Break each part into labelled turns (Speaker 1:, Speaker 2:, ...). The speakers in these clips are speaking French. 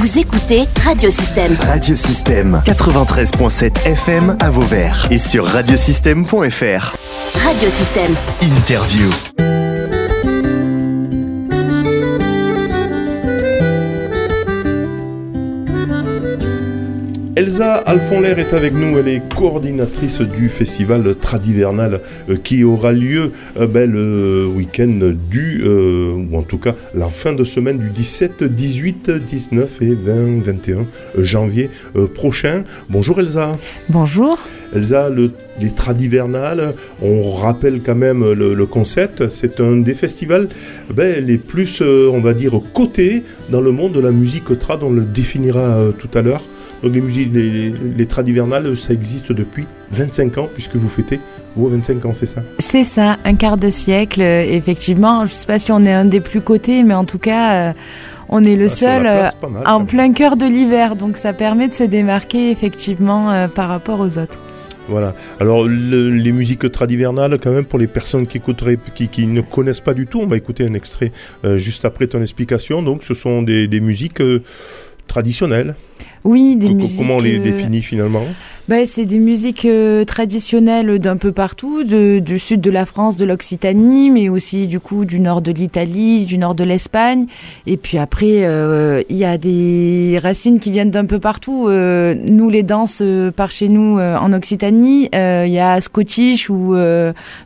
Speaker 1: Vous écoutez Radiosystème.
Speaker 2: Radiosystème 93.7 FM à Vauvert et sur radiosystème.fr.
Speaker 1: Radiosystème.
Speaker 2: Interview.
Speaker 3: Elsa Alfonler est avec nous, elle est coordinatrice du festival Tradivernal euh, qui aura lieu euh, ben, le week-end du, euh, ou en tout cas la fin de semaine du 17, 18, 19 et 20, 21 janvier prochain. Bonjour Elsa.
Speaker 4: Bonjour.
Speaker 3: Elsa, le, les Tradivernales, on rappelle quand même le, concept, c'est un des festivals ben, les plus, on va dire, cotés dans le monde de la musique trad, on le définira tout à l'heure. Donc les musiques, les, les, tradivernales, ça existe depuis 25 ans, puisque vous fêtez vos 25 ans, c'est ça?
Speaker 4: C'est ça, un quart de siècle, euh, effectivement. Je ne sais pas si on est un des plus cotés, mais en tout cas, euh, on est le ah, seul euh, en plein cœur de l'hiver. Donc ça permet de se démarquer, effectivement, par rapport aux autres.
Speaker 3: Voilà. Alors les musiques tradivernales, quand même, pour les personnes qui écouteraient, qui, ne connaissent pas du tout, on va écouter un extrait juste après ton explication. Donc ce sont des, des musiques traditionnelles.
Speaker 4: Oui, des musiques.
Speaker 3: Comment on les définit finalement?
Speaker 4: Bah, c'est des musiques euh, traditionnelles d'un peu partout, de, du sud de la France, de l'Occitanie, mais aussi du coup du nord de l'Italie, du nord de l'Espagne. Et puis après, euh, il y a des racines qui viennent d'un peu partout. Euh, nous, les danses par chez nous en Occitanie, il y a Scottish ou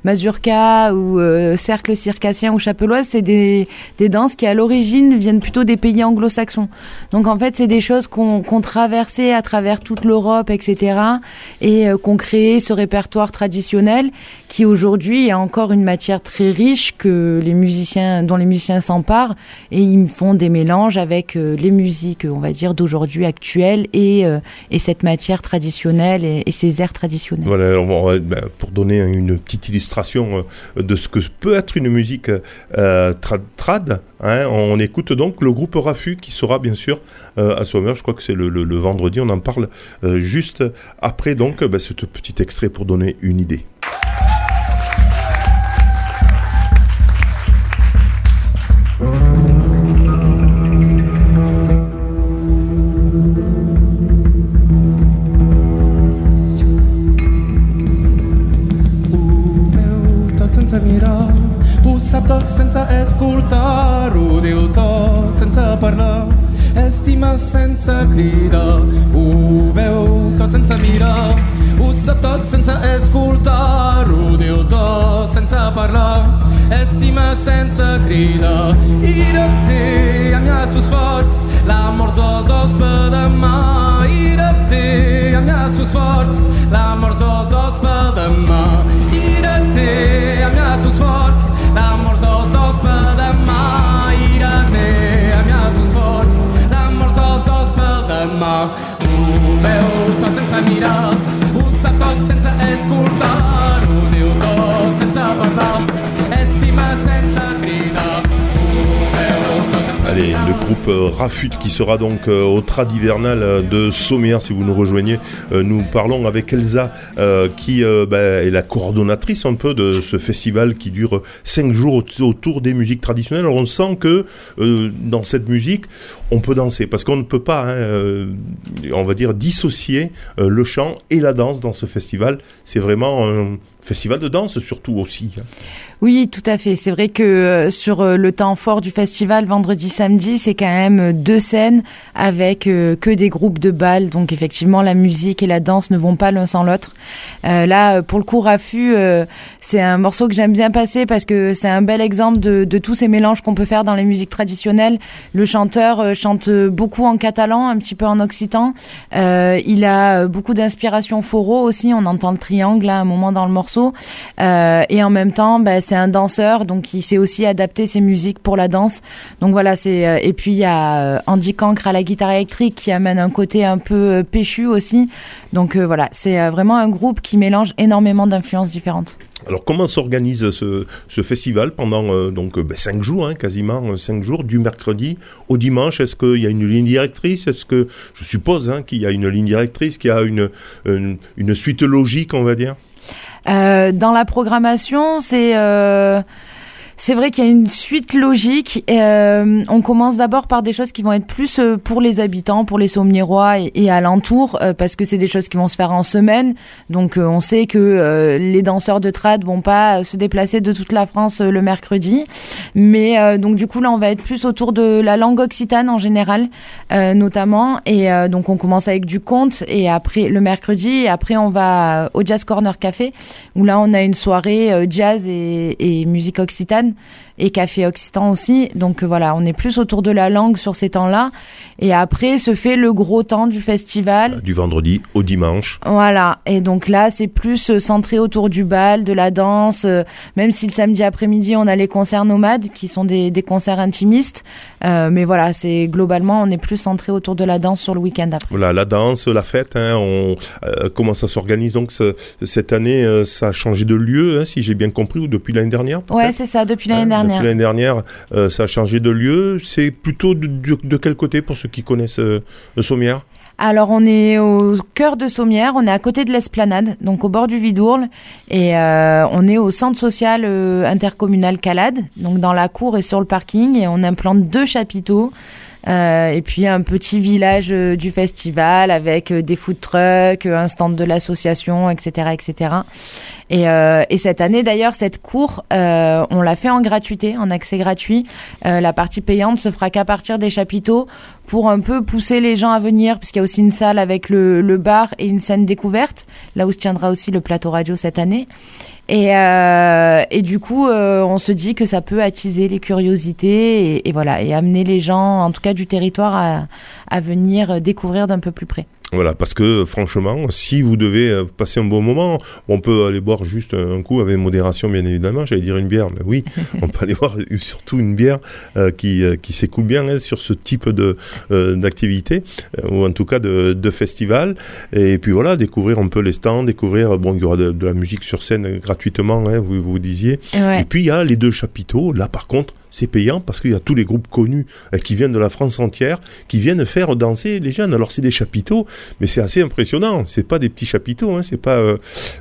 Speaker 4: Mazurka ou Cercle circassien ou Chapeloise. C'est des, des danses qui à l'origine viennent plutôt des pays anglo-saxons. Donc en fait, c'est des choses qu'on qu traversé à travers toute l'Europe, etc et euh, qu'on crée ce répertoire traditionnel qui aujourd'hui est encore une matière très riche que les musiciens, dont les musiciens s'emparent et ils font des mélanges avec euh, les musiques, on va dire, d'aujourd'hui actuelles et, euh, et cette matière traditionnelle et, ces airs traditionnels.
Speaker 3: Voilà, ben, pour donner une petite illustration de ce que peut être une musique trad, hein, on écoute donc le groupe Rafu qui sera bien sûr à Sommer, je crois que c'est le, le, vendredi, on en parle juste après donc bah, ce petit extrait pour donner une idée. Tot sense mirar, ho sap tot sense escoltar-ho, diu tot sense parlar, estima sense cridar, ira té amb llaços forts, l'amor zos dos per demà, ira té amb llaços forts, l'amor zos dos per demà, groupe euh, Rafut qui sera donc euh, au Tradivernal euh, de Sommières si vous nous rejoignez. Nous parlons avec Elsa qui bah, est la coordonnatrice un peu de ce festival qui dure cinq jours autour des musiques traditionnelles. Alors on sent que dans cette musique, on peut danser parce qu'on ne peut pas, hein, on va dire, dissocier le chant et la danse dans ce festival. C'est vraiment un festival de danse surtout aussi. Hein.
Speaker 4: Oui, tout à fait. C'est vrai que sur le temps fort du festival, vendredi, samedi, c'est quand même euh, deux scènes avec que des groupes de balles. Donc effectivement, la musique et la danse ne vont pas l'un sans l'autre. là, pour le coup, Rafu, c'est un morceau que j'aime bien passer parce que c'est un bel exemple de, tous ces mélanges qu'on peut faire dans les musiques traditionnelles. Le chanteur chante beaucoup en catalan, un petit peu en occitan. il a beaucoup d'inspiration foro aussi. On entend le triangle à un moment dans le morceau. et en même temps, bah, c'est un danseur, donc il sait aussi adapter ses musiques pour la danse. Donc voilà, c'est euh, et puis y a euh, Andy Cancre à la guitare électrique qui amène un côté un peu euh, péchu aussi. Donc voilà, c'est vraiment un groupe qui mélange énormément d'influences différentes.
Speaker 3: Alors comment s'organise ce, festival pendant donc ben, cinq jours, hein, quasiment cinq jours, du mercredi au dimanche? Est-ce qu'il y a une ligne directrice? Est-ce que je suppose hein, qu'il y a une ligne directrice, qu'il y a une, une suite logique, on va dire?
Speaker 4: Euh, dans la programmation, c'est euh, c'est vrai qu'il y a une suite logique. Euh, on commence d'abord par des choses qui vont être plus euh, pour les habitants, pour les Sommiérois et, et alentours, euh, parce que c'est des choses qui vont se faire en semaine. Donc on sait que les danseurs de trad vont pas se déplacer de toute la France le mercredi. Mais donc du coup là, on va être plus autour de la langue occitane en général, notamment. Et donc on commence avec du conte et après le mercredi, après on va au Jazz Corner Café, où là on a une soirée jazz et, et musique occitane Taïwan et café occitan aussi. Donc euh, voilà, on est plus autour de la langue sur ces temps-là. Et après se fait le gros temps du festival.
Speaker 3: Du vendredi au dimanche.
Speaker 4: Voilà. Et donc là, c'est plus euh, centré autour du bal, de la danse. Euh, même si le samedi après-midi, on a les concerts nomades qui sont des, des concerts intimistes. mais voilà, c'est globalement, on est plus centré autour de la danse sur le week-end après.
Speaker 3: Voilà, la danse, la fête. Hein, on, comment ça s'organise donc cette année Ça a changé de lieu, hein, si j'ai bien compris, ou depuis l'année dernière
Speaker 4: Ouais, c'est ça, depuis l'année dernière
Speaker 3: l'année dernière, euh, ça a changé de lieu. C'est plutôt de, quel côté pour ceux qui connaissent euh, Sommières
Speaker 4: alors on est au cœur de Sommières, on est à côté de l'esplanade, donc au bord du Vidourle, et euh, on est au centre social intercommunal Calade, donc dans la cour et sur le parking, et on implante deux chapiteaux. Et puis un petit village du festival avec des food trucks, un stand de l'association, etc., etc. Et, euh, et cette année, d'ailleurs, cette cour, euh, on l'a fait en gratuité, en accès gratuit. Euh, la partie payante se fera qu'à partir des chapiteaux pour un peu pousser les gens à venir, puisqu'il y a aussi une salle avec le, bar et une scène découverte, là où se tiendra aussi le plateau radio cette année. Et, euh, et du coup, euh, on se dit que ça peut attiser les curiosités et, voilà, et amener les gens, en tout cas du territoire, à, à venir découvrir d'un peu plus près.
Speaker 3: Voilà, parce que franchement, si vous devez euh, passer un bon moment, on peut aller boire juste un coup avec modération, bien évidemment. J'allais dire une bière, mais oui, on peut aller boire surtout une bière euh, qui, euh, qui s'écoute bien hein, sur ce type de d'activité ou en tout cas de, de, festival. Et puis voilà, découvrir un peu les stands, découvrir bon, il y aura de, la musique sur scène gratuitement, hein, vous vous disiez. Et puis il y a les deux chapiteaux. Là, par contre c'est payant parce qu'il y a tous les groupes connus euh, qui viennent de la France entière, qui viennent faire danser les jeunes. Alors c'est des chapiteaux, mais c'est assez impressionnant. C'est pas des petits chapiteaux, hein, c'est pas euh,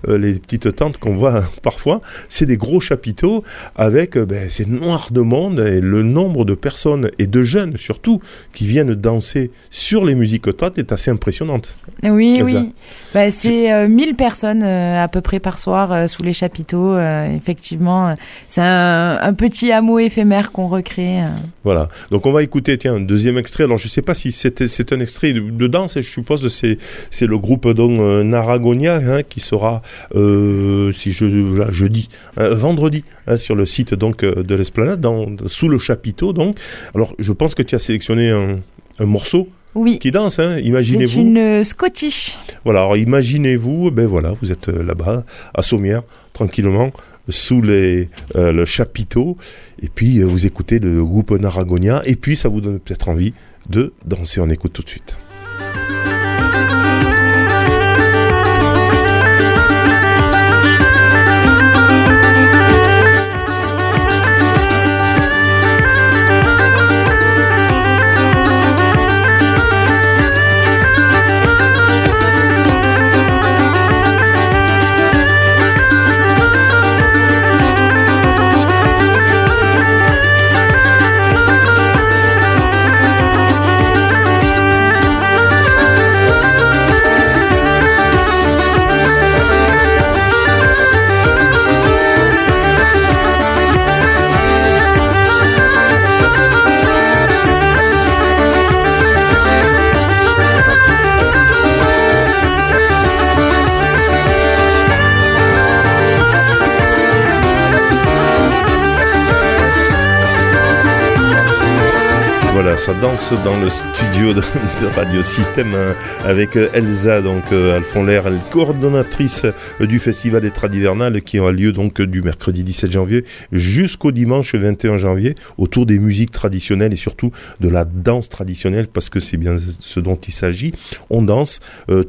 Speaker 3: euh, les petites tentes qu'on voit parfois. C'est des gros chapiteaux avec ben, c'est noir de monde et le nombre de personnes et de jeunes surtout qui viennent danser sur les musiques trad est assez impressionnante.
Speaker 4: Oui, oui. Bah, c'est 1000 personnes à peu près par soir sous les chapiteaux. effectivement, c'est un, un petit hameau éphémère qu'on recrée. Euh.
Speaker 3: Voilà. Donc on va écouter, tiens, un deuxième extrait. Alors je sais pas si c'est un extrait de, danse, je suppose c'est c'est le groupe donc euh, Naragonia hein, qui sera, euh, si je là, jeudi, vendredi, hein, sur le site donc de l'Esplanade, sous le chapiteau. Donc, alors je pense que tu as sélectionné un, un morceau.
Speaker 4: Oui.
Speaker 3: Qui danse, hein, imaginez-vous.
Speaker 4: C'est une Scottish.
Speaker 3: Voilà, alors imaginez-vous, ben voilà, vous êtes là-bas, à Sommières, tranquillement, sous les, euh, le chapiteau, et puis euh, vous écoutez le groupe Naragonia, et puis ça vous donne peut-être envie de danser. On écoute tout de suite. Danse dans le studio de, Radio Système hein, avec euh, Elsa, donc euh, Alphonse elle coordonnatrice euh, du Festival des Tradivernales qui aura lieu donc du mercredi 17 janvier jusqu'au dimanche 21 janvier autour des musiques traditionnelles et surtout de la danse traditionnelle parce que c'est bien ce dont il s'agit. On danse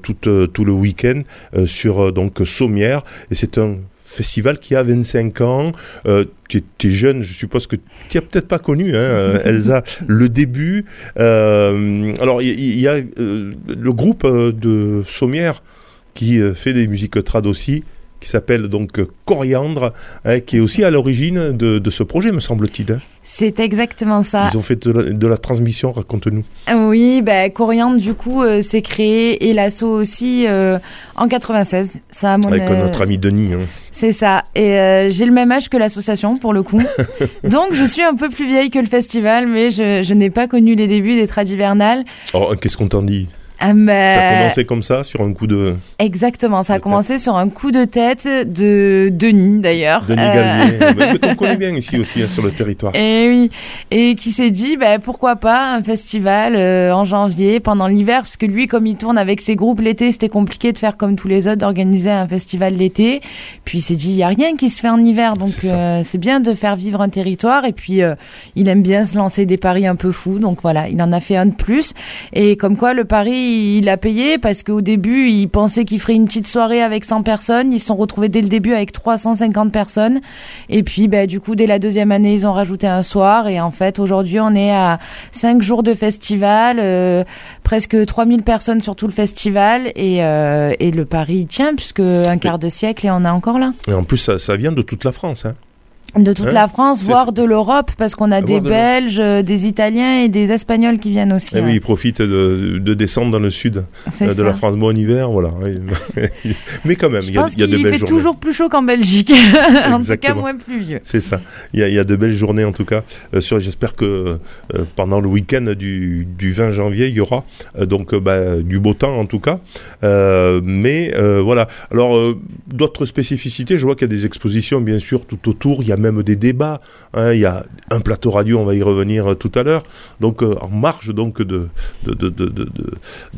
Speaker 3: tout, tout le week-end sur donc Sommières et c'est un festival qui a 25 ans. Euh, tu, es, jeune, je suppose que tu n'as peut-être pas connu, hein, euh, Elsa, le début. Euh, alors, il y, a euh, le groupe de Sommières qui fait des musiques trad aussi, qui s'appelle donc Coriandre, hein, qui est aussi à l'origine de, de ce projet, me semble-t-il. hein.
Speaker 4: C'est exactement ça.
Speaker 3: Ils ont fait de la, de la transmission, raconte-nous.
Speaker 4: Oui, bah, Coriandre, du coup, euh, s'est créé et l'assaut aussi euh, en 96. Ça, mon
Speaker 3: Avec
Speaker 4: euh,
Speaker 3: notre ami Denis. hein.
Speaker 4: C'est ça. Et euh, j'ai le même âge que l'association, pour le coup. Donc, je suis un peu plus vieille que le festival, mais je, je n'ai pas connu les débuts des Tradivernales.
Speaker 3: Alors, qu'est-ce qu'on t'en dit?
Speaker 4: Mais-
Speaker 3: Ça a commencé comme ça, sur un coup de
Speaker 4: Exactement, ça a commencé sur un coup de tête de Denis d'ailleurs.
Speaker 3: Denis
Speaker 4: Euh,
Speaker 3: Gallier, qu'on connaît bien ici aussi, hein, sur le territoire.
Speaker 4: Et oui, et qui s'est dit bah, pourquoi pas un festival euh, en janvier pendant l'hiver, parce que lui comme il tourne avec ses groupes l'été, c'était compliqué de faire comme tous les autres, d'organiser un festival l'été. Puis il s'est dit il y a rien qui se fait en hiver, donc
Speaker 3: C'est
Speaker 4: euh, bien de faire vivre un territoire. Et puis il aime bien se lancer des paris un peu fous, donc voilà, il en a fait un de plus. Et comme quoi le pari il a payé parce qu'au début il pensait qu'il ferait une petite soirée avec 100 personnes, ils se sont retrouvés dès le début avec 350 personnes. Et puis, bah, du coup, dès la deuxième année, ils ont rajouté un soir. Et en fait, aujourd'hui, on est à cinq jours de festival, euh, presque 3000 personnes sur tout le festival. Et, euh, et le pari tient, puisque un quart de siècle, et on est encore là.
Speaker 3: Et en plus, ça, ça vient de toute la France. Hein.
Speaker 4: De toute
Speaker 3: Hein
Speaker 4: la France, voire de l'Europe, parce qu'on a des
Speaker 3: de.
Speaker 4: Belges, euh, des Italiens et des Espagnols qui viennent aussi.
Speaker 3: Et Eh oui, ils profitent de, de descendre dans le sud
Speaker 4: C'est
Speaker 3: euh, de
Speaker 4: ça.
Speaker 3: la France. Bon, en hiver, voilà. Mais quand même, il y a, y de belles
Speaker 4: fait
Speaker 3: journées.
Speaker 4: toujours plus chaud qu'en Belgique. en tout cas, moins pluvieux.
Speaker 3: C'est ça. Il y, a, il y a de belles journées en tout cas. Euh, J'espère que euh, pendant le week-end du, du 20 janvier, il y aura donc bah, du beau temps en tout cas. Mais voilà. Alors d'autres spécificités, je vois qu'il y a des expositions bien sûr tout autour. Il y a même des débats. hein. il y a un plateau radio, on va y revenir euh, tout à l'heure. Donc euh, en marge donc de de, de, de,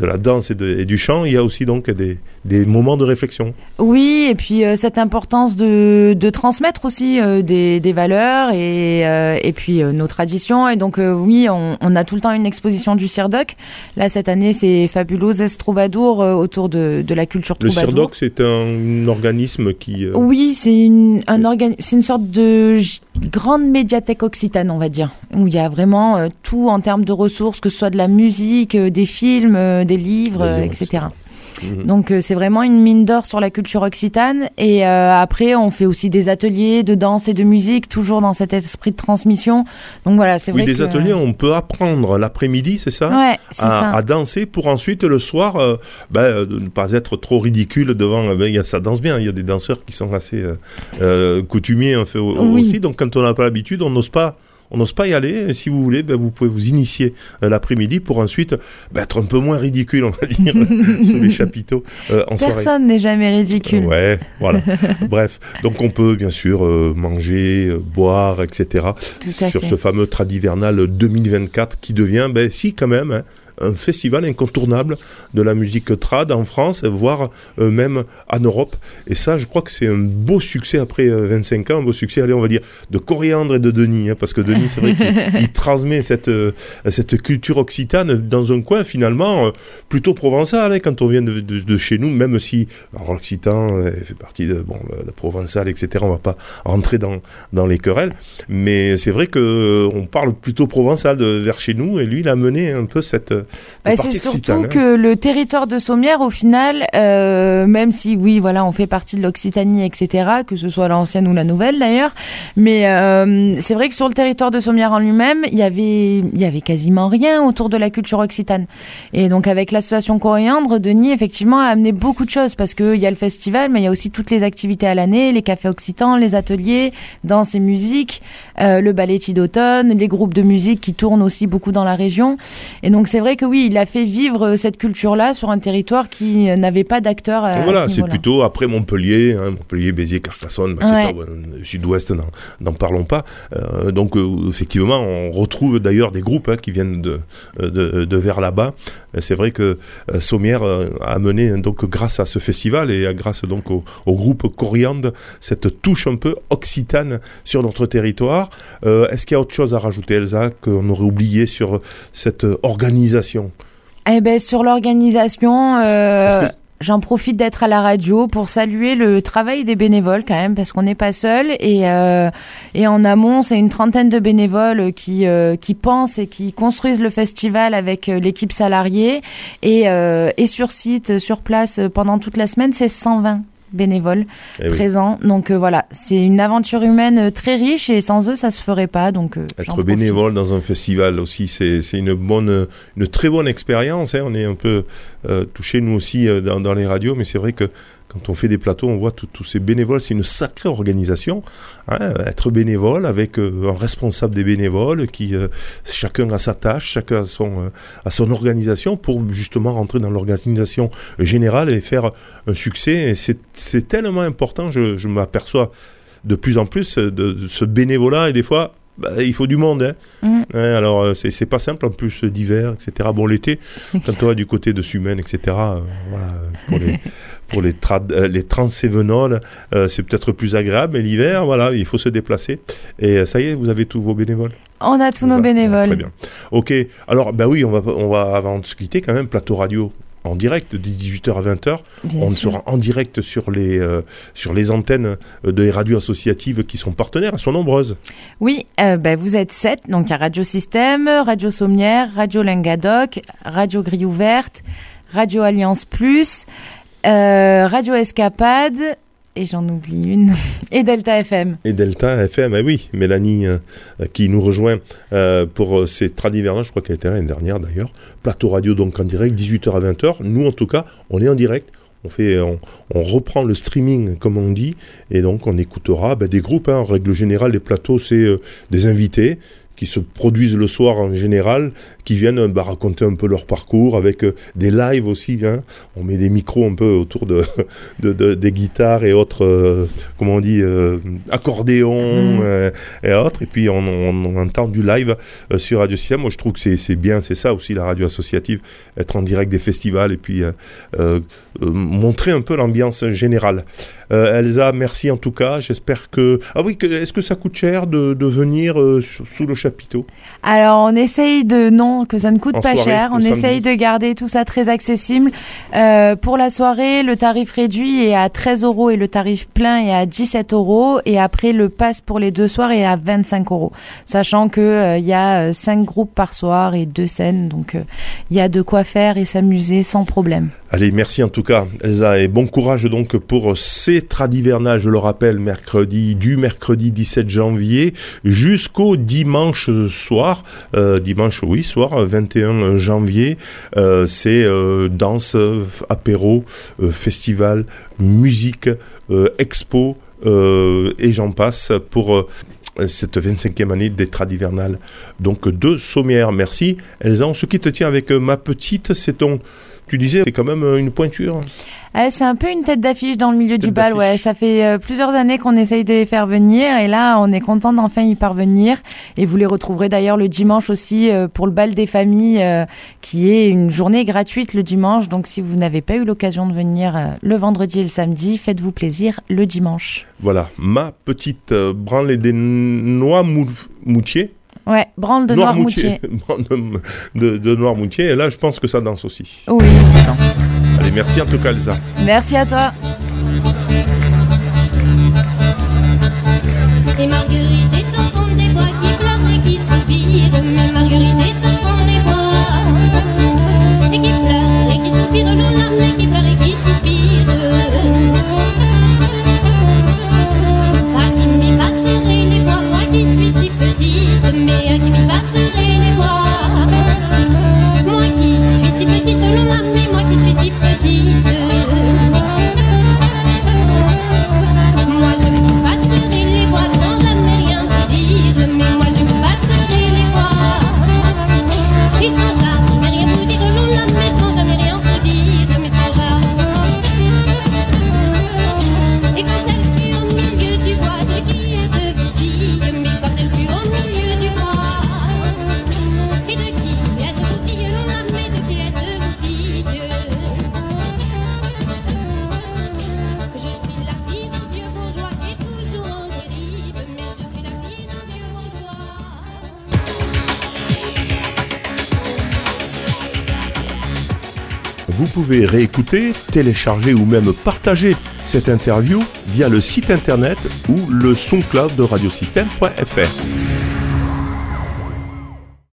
Speaker 3: de, la danse et, du chant, il y a aussi donc des, des moments de réflexion.
Speaker 4: Oui, et puis euh, cette importance de, de transmettre aussi euh, des, des valeurs et, et puis nos traditions. Et donc oui, on, on a tout le temps une exposition du Cirdoc. Là, cette année, c'est Fabuloso Troubadour autour de, de la culture
Speaker 3: Le
Speaker 4: troubadour.
Speaker 3: CIRDOC, c'est un organisme qui
Speaker 4: Oui, c'est une, un organ- c'est une sorte de grande médiathèque occitane, on va dire, où il y a vraiment euh, tout en termes de ressources, que ce soit de la musique, euh, des films, euh, des livres,
Speaker 3: Des livres,
Speaker 4: etc.
Speaker 3: Mhm.
Speaker 4: Donc euh, c'est vraiment une mine d'or sur la culture occitane. Et euh, après, on fait aussi des ateliers de danse et de musique, toujours dans cet esprit de transmission. Donc voilà, c'est
Speaker 3: Oui,
Speaker 4: vrai
Speaker 3: des
Speaker 4: que-
Speaker 3: ateliers, on peut apprendre l'après-midi, c'est ça
Speaker 4: Ouais, c'est ça.
Speaker 3: à, à danser pour ensuite le soir euh, ben, euh, de ne pas être trop ridicule devant. euh, ben, y a, ça danse bien. Il y a des danseurs qui sont assez euh, euh, coutumiers au-
Speaker 4: Oui.
Speaker 3: aussi. Donc quand on n'a pas l'habitude, on n'ose pas. On n'ose pas y aller. Et si vous voulez, ben, vous pouvez vous initier euh, l'après-midi pour ensuite ben, être un peu moins ridicule, on va dire, sous les chapiteaux euh, en.
Speaker 4: Personne n'est jamais ridicule.
Speaker 3: Ouais, voilà. Bref, donc on peut bien sûr euh, manger, euh, boire, etc.
Speaker 4: Tout à
Speaker 3: sur
Speaker 4: fait.
Speaker 3: ce fameux Tradivernal 2024 qui devient, ben si quand même, hein, un festival incontournable de la musique trad en France, voire euh, même en Europe. Et ça, je crois que c'est un beau succès après euh, 25 ans, un beau succès, allez, on va dire, de Coriandre et de Denis, hein, parce que Denis, c'est vrai qu'il il transmet cette, euh, cette culture occitane dans un coin finalement euh, plutôt provençal, hein, quand on vient de, de- de chez nous, même si l'occitan euh, fait partie de bon, la, provençale, etc. On va pas rentrer dans, dans les querelles, mais c'est vrai que euh, on parle plutôt provençal de, vers chez nous, et lui, il a mené un peu cette, euh,
Speaker 4: Bah,
Speaker 3: partie
Speaker 4: c'est surtout
Speaker 3: hein.
Speaker 4: que le territoire de Sommières, au final, euh, même si oui, voilà, on fait partie de l'Occitanie, etc., que ce soit l'ancienne ou la nouvelle d'ailleurs, mais euh, c'est vrai que sur le territoire de Sommières en lui-même, il y avait, il y avait quasiment rien autour de la culture occitane. Et donc avec l'association Coriandre, Denis effectivement a amené beaucoup de choses parce que il y a le festival, mais il y a aussi toutes les activités à l'année, les cafés occitans, les ateliers, danse et musique, euh, le balletti d'automne, les groupes de musique qui tournent aussi beaucoup dans la région. Et donc c'est vrai que oui, il a fait vivre euh, cette culture-là sur un territoire qui euh, n'avait pas d'acteurs. à
Speaker 3: voilà,
Speaker 4: ce
Speaker 3: c'est plutôt après Montpellier, hein, Montpellier, Béziers, Carcassonne, etc.
Speaker 4: Ouais.
Speaker 3: Euh, Sud-Ouest, n'en- parlons pas. Euh, donc euh, effectivement, on retrouve d'ailleurs des groupes hein, qui viennent de, euh, de, de vers là-bas. Euh, C'est vrai que euh, Sommières euh, a mené hein, donc grâce à ce festival et grâce donc au, au groupe Coriandre cette touche un peu occitane sur notre territoire. Euh, Est-ce qu'il y a autre chose à rajouter, Elsa, qu'on aurait oublié sur cette euh,
Speaker 4: Eh ben sur l'organisation. euh, J'en profite d'être à la radio pour saluer le travail des bénévoles quand même parce qu'on n'est pas seul et euh, et en amont c'est une trentaine de bénévoles qui euh, qui pensent et qui construisent le festival avec l'équipe salariée et et sur site sur place pendant toute la semaine c'est 120 bénévoles
Speaker 3: Eh oui.
Speaker 4: présents. Donc euh, voilà, c'est une aventure humaine euh, très riche et sans eux, ça se ferait pas. Donc euh,
Speaker 3: Être bénévole dans un festival aussi, c'est une bonne, une très bonne expérience. hein. On est un peu touché nous aussi dans, dans les radios, mais c'est vrai que quand on fait des plateaux, on voit tous ces bénévoles. C'est une sacrée organisation. hein. Être bénévole avec euh, un responsable des bénévoles qui euh, chacun a sa tâche, chacun a son euh, a son organisation pour justement rentrer dans l'organisation générale et faire un succès. C'est tellement important. Je, je m'aperçois de plus en plus de, de ce bénévolat et des fois bah, il faut du monde. Hein.
Speaker 4: Mhm.
Speaker 3: Hein, alors euh, c'est pas simple en plus euh, d'hiver, etc. Bon l'été, quand on va du côté de Sumen, etc. euh, voilà euh, pour les pour les trad, euh, les transévenols, euh, c'est peut-être plus agréable, mais l'hiver, voilà, il faut se déplacer. Et euh, ça y est, vous avez tous vos bénévoles.
Speaker 4: On a tous nos
Speaker 3: ça
Speaker 4: bénévoles.
Speaker 3: Très bien. Ok. Alors bah oui, on va on va avant de se quitter quand même plateau radio en direct de 18h à 20h.
Speaker 4: Bien
Speaker 3: on
Speaker 4: sûr.
Speaker 3: sera en direct sur les, euh, sur les antennes des radios associatives qui sont partenaires. Elles sont nombreuses.
Speaker 4: Oui, euh, ben, vous êtes sept. Donc il y a Radio Système, Radio Sommière, Radio Langadoc, Radio Grille Ouverte, Radio Alliance Plus, euh, Radio Escapade, et j'en oublie une, et Delta FM.
Speaker 3: Et Delta FM, ah oui, Mélanie euh, qui nous rejoint euh, pour ces tradivernages, je crois qu'elle était l'année dernière d'ailleurs. Plateau radio donc en direct, 18h à 20h. Nous en tout cas, on est en direct. On, fait, on, reprend le streaming comme on dit et donc on écoutera ben, des groupes. hein. En règle générale, les plateaux, c'est des invités qui se produisent le soir en général, qui viennent bah, raconter un peu leur parcours avec euh, des lives aussi. hein. On met des micros un peu autour de, de, de- des guitares et autres, euh, comment on dit, euh, accordéons
Speaker 4: Mhm.
Speaker 3: euh, et autres. Et puis on, on- on entend du live euh, sur Radio Système. Moi je trouve que c'est- bien, c'est ça aussi la radio associative, être en direct des festivals et puis montrer un peu l'ambiance générale. Elsa, merci en tout cas. J'espère que... Ah oui, est-ce que ça coûte cher de, de venir sous, sous le chapiteau
Speaker 4: Alors on essaye de non que ça ne coûte
Speaker 3: En
Speaker 4: pas
Speaker 3: soirée,
Speaker 4: cher. On essaye de garder tout ça très accessible. Euh, pour la soirée, le tarif réduit est à 13 euros et le tarif plein est à 17 euros. Et après le pass pour les deux soirs est à 25 euros. Sachant que euh, il y a euh, cinq groupes par soir et deux scènes, donc euh, il y a de quoi faire et s'amuser sans problème.
Speaker 3: Allez, merci en tout cas, Elsa, et bon courage donc pour ces tradivernages, je le rappelle, mercredi, du mercredi 17 janvier jusqu'au dimanche soir, euh, dimanche, oui, soir, 21 janvier, euh, c'est euh, danse, apéro, festival, musique, expo, et j'en passe pour... cette 25e année des tradivernales donc de Sommières. Merci Elsa, on se quitte tiens avec euh, ma petite, c'est ton tu disais, c'est quand même euh, une pointure.
Speaker 4: Euh, c'est un peu une tête d'affiche dans le milieu du bal, ouais. Ça fait euh, plusieurs années qu'on essaye de les faire venir et là, on est content d'enfin y parvenir. Et vous les retrouverez d'ailleurs le dimanche aussi euh, pour le bal des familles, euh, qui est une journée gratuite le dimanche. Donc, si vous n'avez pas eu l'occasion de venir le vendredi et le samedi, faites-vous plaisir le dimanche.
Speaker 3: Voilà, ma petite branlée des noix mou- moutiers.
Speaker 4: Ouais, branle de Noirmoutier.
Speaker 3: Branle de, de Noirmoutier. Et là, je pense que ça danse aussi.
Speaker 4: Oui, ça danse.
Speaker 3: Allez, merci en tout cas, Elsa.
Speaker 4: Merci à toi.
Speaker 3: Pouvez réécouter, télécharger ou même partager cette interview via le site internet ou le SoundCloud de radiosystème.fr.